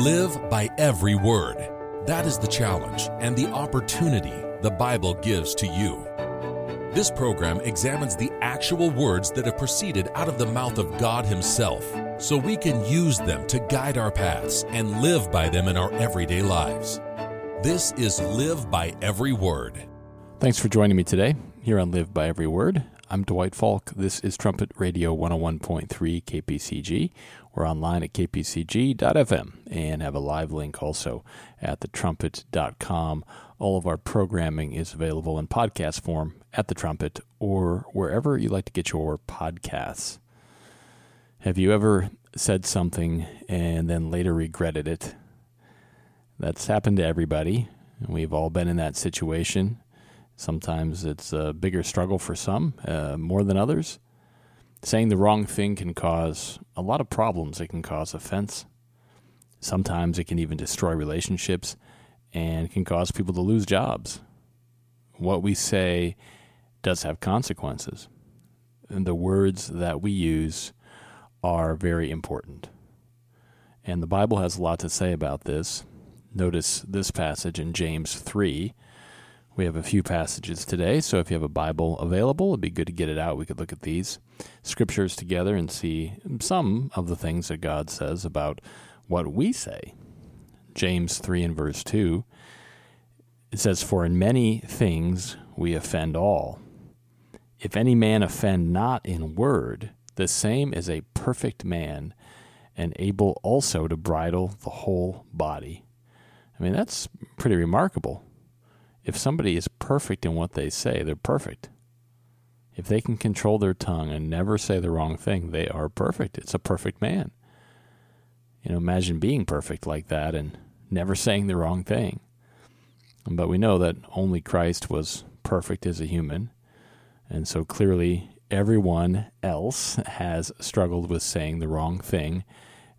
Live by every word. That is the challenge and the opportunity the Bible gives to you. This program examines the actual words that have proceeded out of the mouth of God Himself so we can use them to guide our paths and live by them in our everyday lives. This is Live by Every Word. Thanks for joining me today here on Live by Every Word. I'm Dwight Falk. This is Trumpet Radio 101.3 KPCG. We're online at kpcg.fm and have a live link also at thetrumpet.com. All of our programming is available in podcast form at the Trumpet or wherever you like to get your podcasts. Have you ever said something and then later regretted it? That's happened to everybody. We've all been in that situation. Sometimes it's a bigger struggle for some, uh, more than others. Saying the wrong thing can cause a lot of problems. It can cause offense. Sometimes it can even destroy relationships and can cause people to lose jobs. What we say does have consequences. And the words that we use are very important. And the Bible has a lot to say about this. Notice this passage in James 3 we have a few passages today, so if you have a Bible available, it'd be good to get it out. We could look at these scriptures together and see some of the things that God says about what we say. James 3 and verse 2, it says, For in many things we offend all. If any man offend not in word, the same is a perfect man, and able also to bridle the whole body. I mean, that's pretty remarkable if somebody is perfect in what they say, they're perfect. If they can control their tongue and never say the wrong thing, they are perfect. It's a perfect man. You know, imagine being perfect like that and never saying the wrong thing. But we know that only Christ was perfect as a human. And so clearly, everyone else has struggled with saying the wrong thing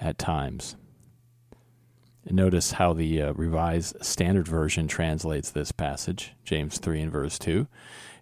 at times. Notice how the uh, Revised Standard Version translates this passage, James 3 and verse 2.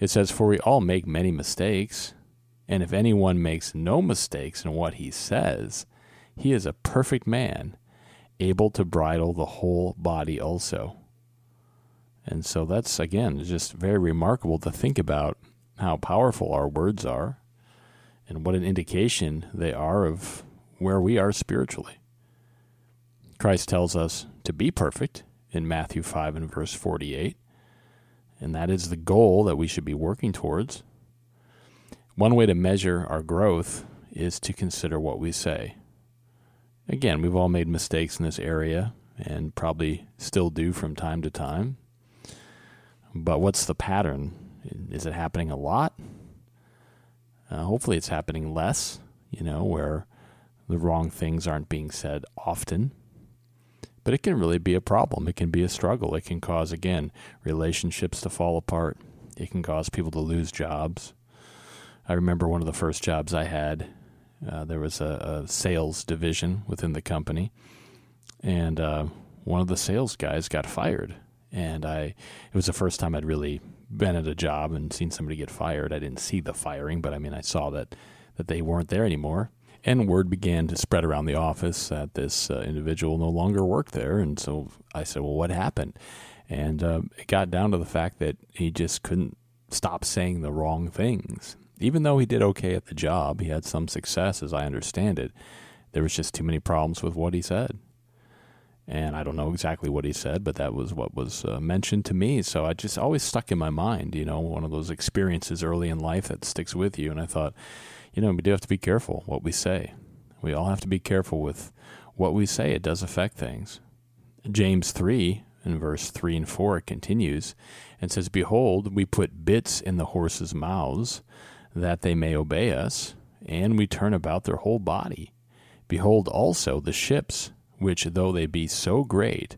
It says, For we all make many mistakes, and if anyone makes no mistakes in what he says, he is a perfect man, able to bridle the whole body also. And so that's, again, just very remarkable to think about how powerful our words are and what an indication they are of where we are spiritually. Christ tells us to be perfect in Matthew 5 and verse 48, and that is the goal that we should be working towards. One way to measure our growth is to consider what we say. Again, we've all made mistakes in this area and probably still do from time to time. But what's the pattern? Is it happening a lot? Uh, hopefully, it's happening less, you know, where the wrong things aren't being said often. But it can really be a problem. It can be a struggle. It can cause, again, relationships to fall apart. It can cause people to lose jobs. I remember one of the first jobs I had, uh, there was a, a, sales division within the company, and uh, one of the sales guys got fired. And I, it was the first time I'd really been at a job and seen somebody get fired. I didn't see the firing, but I mean, I saw that that they weren't there anymore. And word began to spread around the office that this uh, individual no longer worked there. And so I said, Well, what happened? And uh, it got down to the fact that he just couldn't stop saying the wrong things. Even though he did okay at the job, he had some success, as I understand it. There was just too many problems with what he said. And I don't know exactly what he said, but that was what was uh, mentioned to me. So I just always stuck in my mind, you know, one of those experiences early in life that sticks with you. And I thought, you know, we do have to be careful what we say. We all have to be careful with what we say. It does affect things. James 3, in verse 3 and 4, it continues and says, Behold, we put bits in the horses' mouths, that they may obey us, and we turn about their whole body. Behold also the ships, which though they be so great,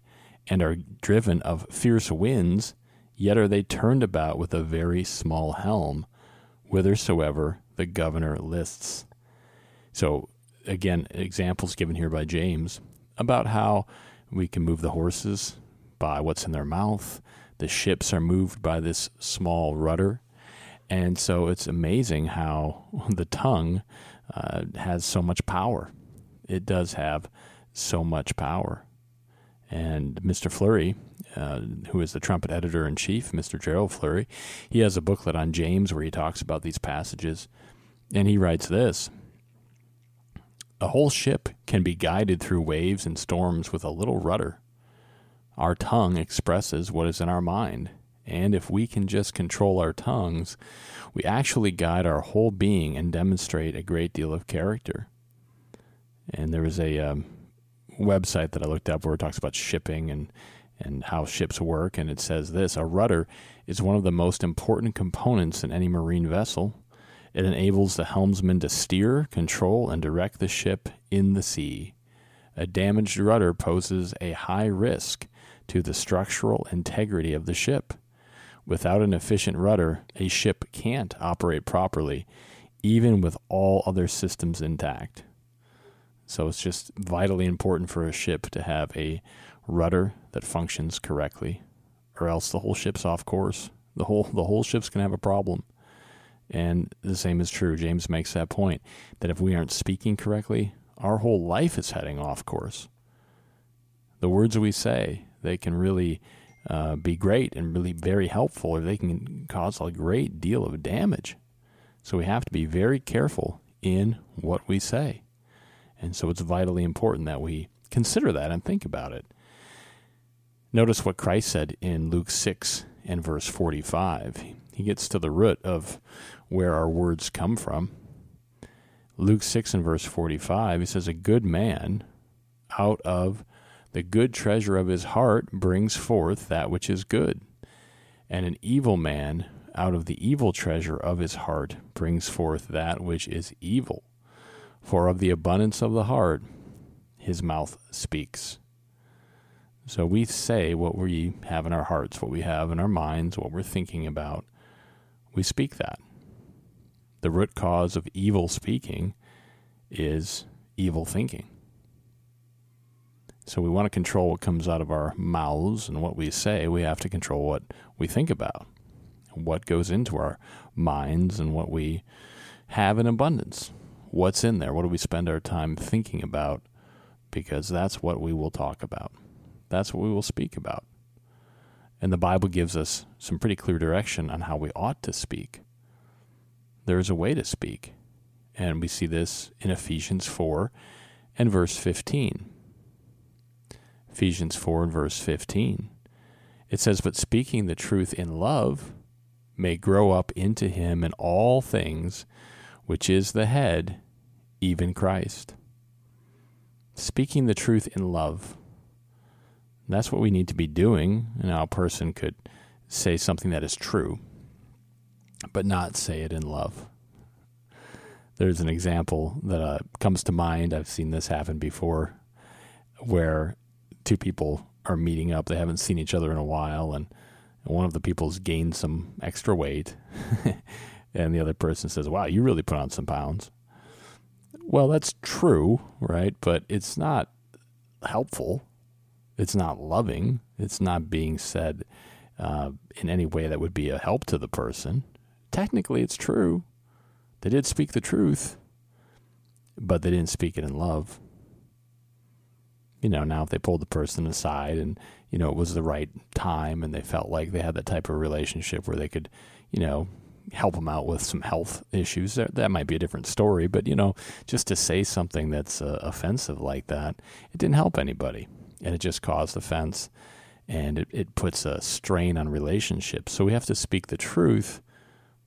and are driven of fierce winds, yet are they turned about with a very small helm, whithersoever the governor lists. So, again, examples given here by James about how we can move the horses by what's in their mouth. The ships are moved by this small rudder. And so it's amazing how the tongue uh, has so much power. It does have so much power. And Mr. Flurry, uh, who is the trumpet editor in chief, Mr. Gerald Flurry, he has a booklet on James where he talks about these passages. And he writes this A whole ship can be guided through waves and storms with a little rudder. Our tongue expresses what is in our mind. And if we can just control our tongues, we actually guide our whole being and demonstrate a great deal of character. And there was a um, website that I looked up where it talks about shipping and, and how ships work. And it says this a rudder is one of the most important components in any marine vessel. It enables the helmsman to steer, control, and direct the ship in the sea. A damaged rudder poses a high risk to the structural integrity of the ship. Without an efficient rudder, a ship can't operate properly, even with all other systems intact. So it's just vitally important for a ship to have a rudder that functions correctly, or else the whole ship's off course. The whole the whole ship's gonna have a problem. And the same is true. James makes that point that if we aren't speaking correctly, our whole life is heading off course. The words we say, they can really uh, be great and really very helpful, or they can cause a great deal of damage. So we have to be very careful in what we say. And so it's vitally important that we consider that and think about it. Notice what Christ said in Luke 6 and verse 45. He gets to the root of where our words come from. Luke 6 and verse 45, he says, A good man out of the good treasure of his heart brings forth that which is good, and an evil man out of the evil treasure of his heart brings forth that which is evil. For of the abundance of the heart his mouth speaks. So we say what we have in our hearts, what we have in our minds, what we're thinking about. We speak that. The root cause of evil speaking is evil thinking. So we want to control what comes out of our mouths and what we say. We have to control what we think about, what goes into our minds, and what we have in abundance. What's in there? What do we spend our time thinking about? Because that's what we will talk about. That's what we will speak about. And the Bible gives us some pretty clear direction on how we ought to speak. There is a way to speak. And we see this in Ephesians 4 and verse 15. Ephesians 4 and verse 15. It says, But speaking the truth in love may grow up into him in all things, which is the head, even Christ. Speaking the truth in love. That's what we need to be doing. And now, a person could say something that is true, but not say it in love. There's an example that uh, comes to mind. I've seen this happen before where two people are meeting up. They haven't seen each other in a while, and one of the people's gained some extra weight, and the other person says, "Wow, you really put on some pounds." Well, that's true, right? But it's not helpful. It's not loving. It's not being said uh, in any way that would be a help to the person. Technically, it's true. They did speak the truth, but they didn't speak it in love you know, now if they pulled the person aside and, you know, it was the right time and they felt like they had that type of relationship where they could, you know, help them out with some health issues, that, that might be a different story. But, you know, just to say something that's uh, offensive like that, it didn't help anybody. And it just caused offense and it, it puts a strain on relationships. So we have to speak the truth,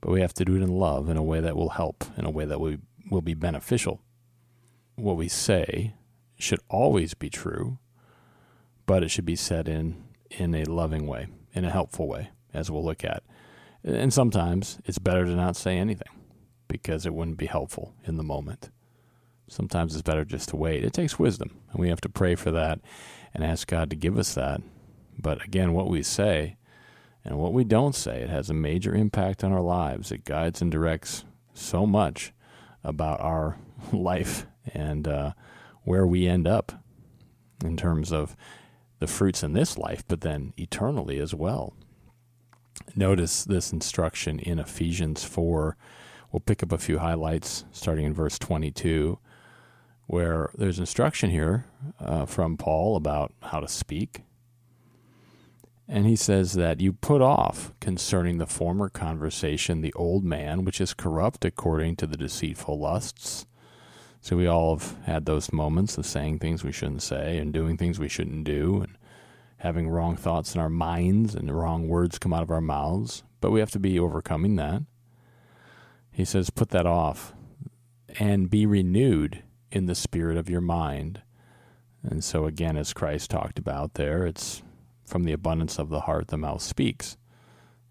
but we have to do it in love in a way that will help, in a way that will, will be beneficial. What we say should always be true, but it should be said in in a loving way, in a helpful way, as we'll look at. And sometimes it's better to not say anything because it wouldn't be helpful in the moment. Sometimes it's better just to wait. It takes wisdom, and we have to pray for that and ask God to give us that. But again, what we say and what we don't say, it has a major impact on our lives. It guides and directs so much about our life and uh, where we end up in terms of the fruits in this life, but then eternally as well. Notice this instruction in Ephesians 4. We'll pick up a few highlights starting in verse 22, where there's instruction here uh, from Paul about how to speak. And he says that you put off concerning the former conversation the old man, which is corrupt according to the deceitful lusts. So we all have had those moments of saying things we shouldn't say and doing things we shouldn't do and having wrong thoughts in our minds and wrong words come out of our mouths. But we have to be overcoming that. He says, put that off and be renewed in the spirit of your mind. And so, again, as Christ talked about there, it's from the abundance of the heart the mouth speaks.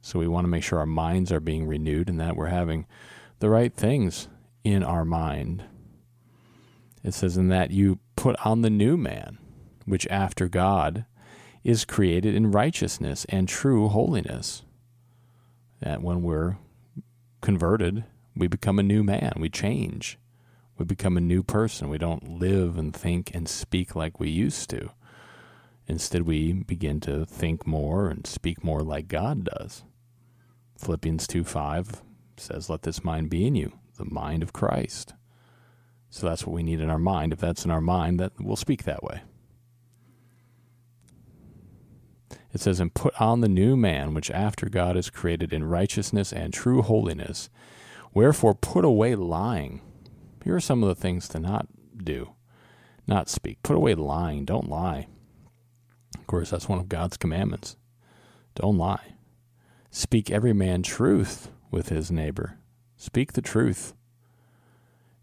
So we want to make sure our minds are being renewed and that we're having the right things in our mind. It says, in that you put on the new man, which after God is created in righteousness and true holiness. That when we're converted, we become a new man. We change. We become a new person. We don't live and think and speak like we used to. Instead, we begin to think more and speak more like God does. Philippians 2 5 says, Let this mind be in you, the mind of Christ. So that's what we need in our mind. If that's in our mind, that we'll speak that way. It says, And put on the new man, which after God is created in righteousness and true holiness. Wherefore put away lying. Here are some of the things to not do, not speak. Put away lying. Don't lie. Of course, that's one of God's commandments. Don't lie. Speak every man truth with his neighbor. Speak the truth.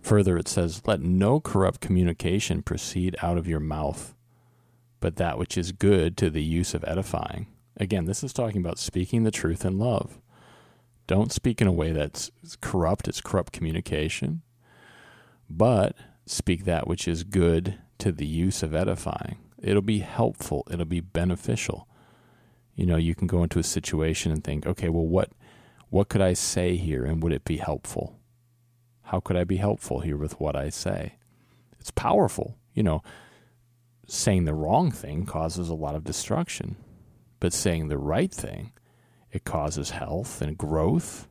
Further, it says, Let no corrupt communication proceed out of your mouth, but that which is good to the use of edifying. Again, this is talking about speaking the truth in love. Don't speak in a way that's corrupt, it's corrupt communication, but speak that which is good to the use of edifying. It'll be helpful. It'll be beneficial. You know, you can go into a situation and think, okay, well, what what could I say here, and would it be helpful? How could I be helpful here with what I say? It's powerful. You know, saying the wrong thing causes a lot of destruction, but saying the right thing, it causes health and growth.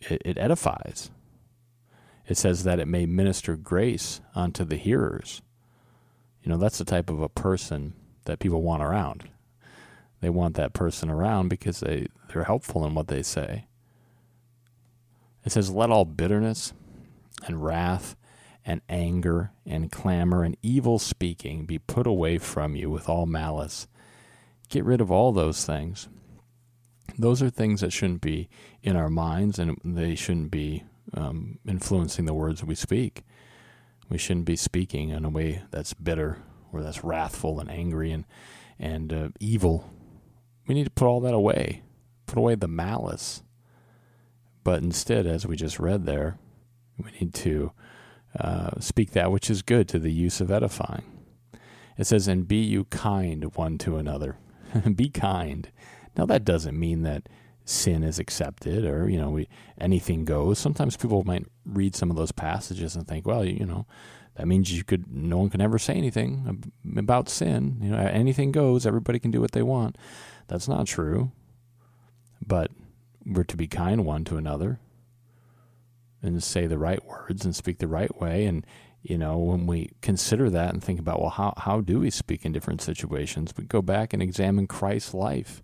It, it edifies. It says that it may minister grace unto the hearers. You know, that's the type of a person that people want around. They want that person around because they, they're helpful in what they say. It says, Let all bitterness and wrath and anger and clamor and evil speaking be put away from you with all malice. Get rid of all those things. Those are things that shouldn't be in our minds and they shouldn't be um, influencing the words we speak. We shouldn't be speaking in a way that's bitter or that's wrathful and angry and and uh, evil. We need to put all that away. Put away the malice. But instead, as we just read there, we need to uh, speak that which is good to the use of edifying. It says, "And be you kind one to another." be kind. Now that doesn't mean that sin is accepted or you know we anything goes sometimes people might read some of those passages and think well you know that means you could no one can ever say anything about sin you know anything goes everybody can do what they want that's not true but we're to be kind one to another and say the right words and speak the right way and you know when we consider that and think about well how how do we speak in different situations we go back and examine Christ's life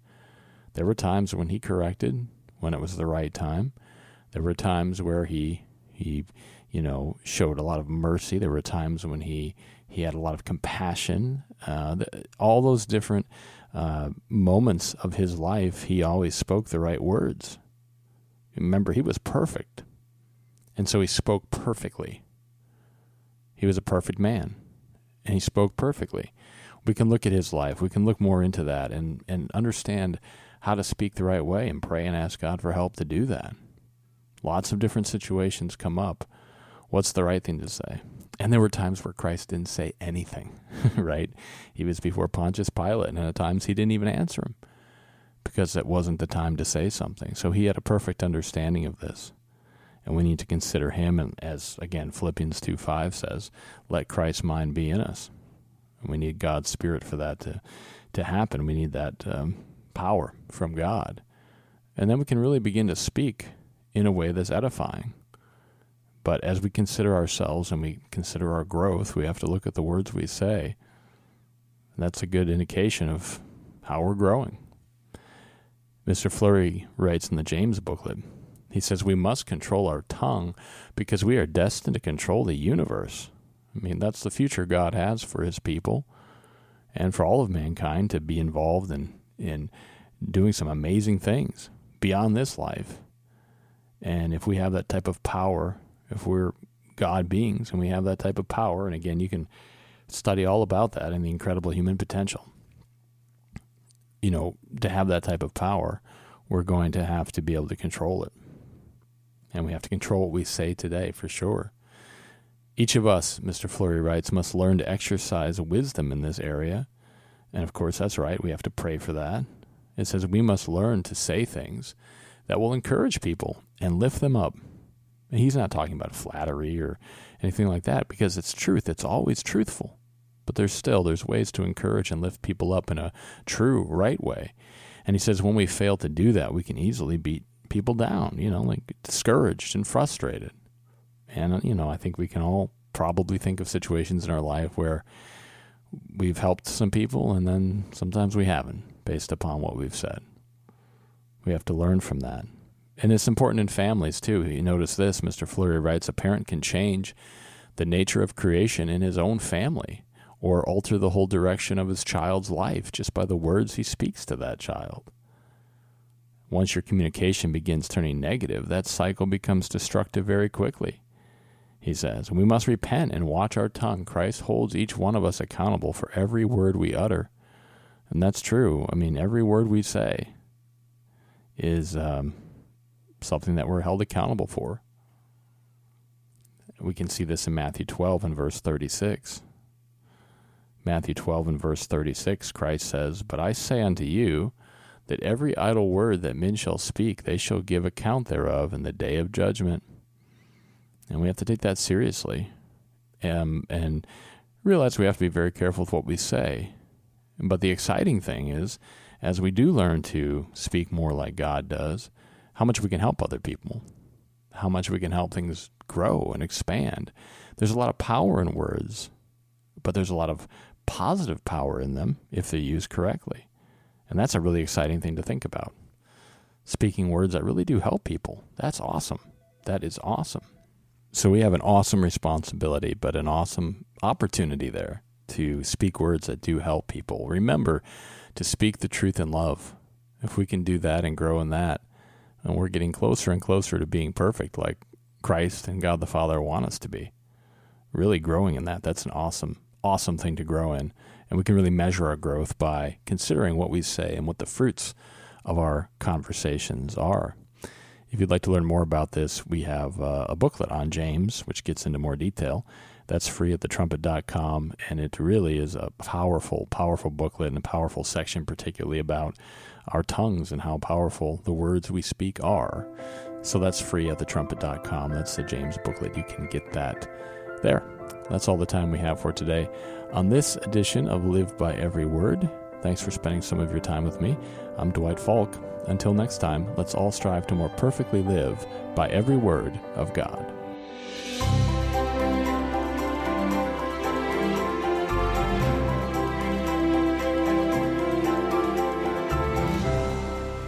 there were times when he corrected when it was the right time. There were times where he he you know showed a lot of mercy. There were times when he he had a lot of compassion. Uh, the, all those different uh, moments of his life, he always spoke the right words. Remember, he was perfect, and so he spoke perfectly. He was a perfect man, and he spoke perfectly. We can look at his life. We can look more into that and and understand how to speak the right way and pray and ask God for help to do that. Lots of different situations come up. What's the right thing to say? And there were times where Christ didn't say anything, right? He was before Pontius Pilate, and at times he didn't even answer him because it wasn't the time to say something. So he had a perfect understanding of this. And we need to consider him, and as again Philippians 2 5 says, let Christ's mind be in us. And we need God's Spirit for that to, to happen. We need that um, power from God. And then we can really begin to speak in a way that's edifying. But as we consider ourselves and we consider our growth, we have to look at the words we say. And that's a good indication of how we're growing. Mr. Flurry writes in the James booklet, he says we must control our tongue because we are destined to control the universe. I mean, that's the future God has for his people and for all of mankind to be involved in, in doing some amazing things beyond this life. And if we have that type of power, if we're God beings and we have that type of power, and again, you can study all about that and the incredible human potential. You know, to have that type of power, we're going to have to be able to control it. And we have to control what we say today for sure. Each of us, Mr. Flurry writes, must learn to exercise wisdom in this area. And of course, that's right. We have to pray for that. It says we must learn to say things that will encourage people and lift them up. And he's not talking about flattery or anything like that because it's truth. It's always truthful. But there's still there's ways to encourage and lift people up in a true, right way. And he says when we fail to do that, we can easily beat people down, you know, like discouraged and frustrated. And, uh, you know, I think we can all probably think of situations in our life where we've helped some people and then sometimes we haven't based upon what we've said. We have to learn from that. And it's important in families too. You notice this, Mr. Flurry writes a parent can change the nature of creation in his own family or alter the whole direction of his child's life just by the words he speaks to that child. Once your communication begins turning negative, that cycle becomes destructive very quickly he says. We must repent and watch our tongue. Christ holds each one of us accountable for every word we utter. And that's true. I mean, every word we say is um, something that we're held accountable for. We can see this in Matthew 12 and verse 36. Matthew 12 and verse 36, Christ says, But I say unto you, that every idle word that men shall speak, they shall give account thereof in the day of judgment and we have to take that seriously, um, and realize we have to be very careful with what we say. But the exciting thing is, as we do learn to speak more like God does, how much we can help other people, how much we can help things grow and expand. There's a lot of power in words, but there's a lot of positive power in them if they're used correctly. And that's a really exciting thing to think about. Speaking words that really do help people. That's awesome. That is awesome. So we have an awesome responsibility, but an awesome opportunity there to speak words that do help people. Remember to speak the truth in love. If we can do that and grow in that, and we're getting closer and closer to being perfect like Christ and God the Father want us to be. Really growing in that. That's an awesome, awesome thing to grow in. And we can really measure our growth by considering what we say and what the fruits of our conversations are. If you'd like to learn more about this, we have uh, a booklet on James, which gets into more detail. That's free at thetrumpet.com, and it really is a powerful, powerful booklet and a powerful section, particularly about our tongues and how powerful the words we speak are. So that's free at thetrumpet.com. That's the James booklet. You can get that there. That's all the time we have for today on this edition of Live by Every Word. Thanks for spending some of your time with me. I'm Dwight Falk. Until next time, let's all strive to more perfectly live by every word of God.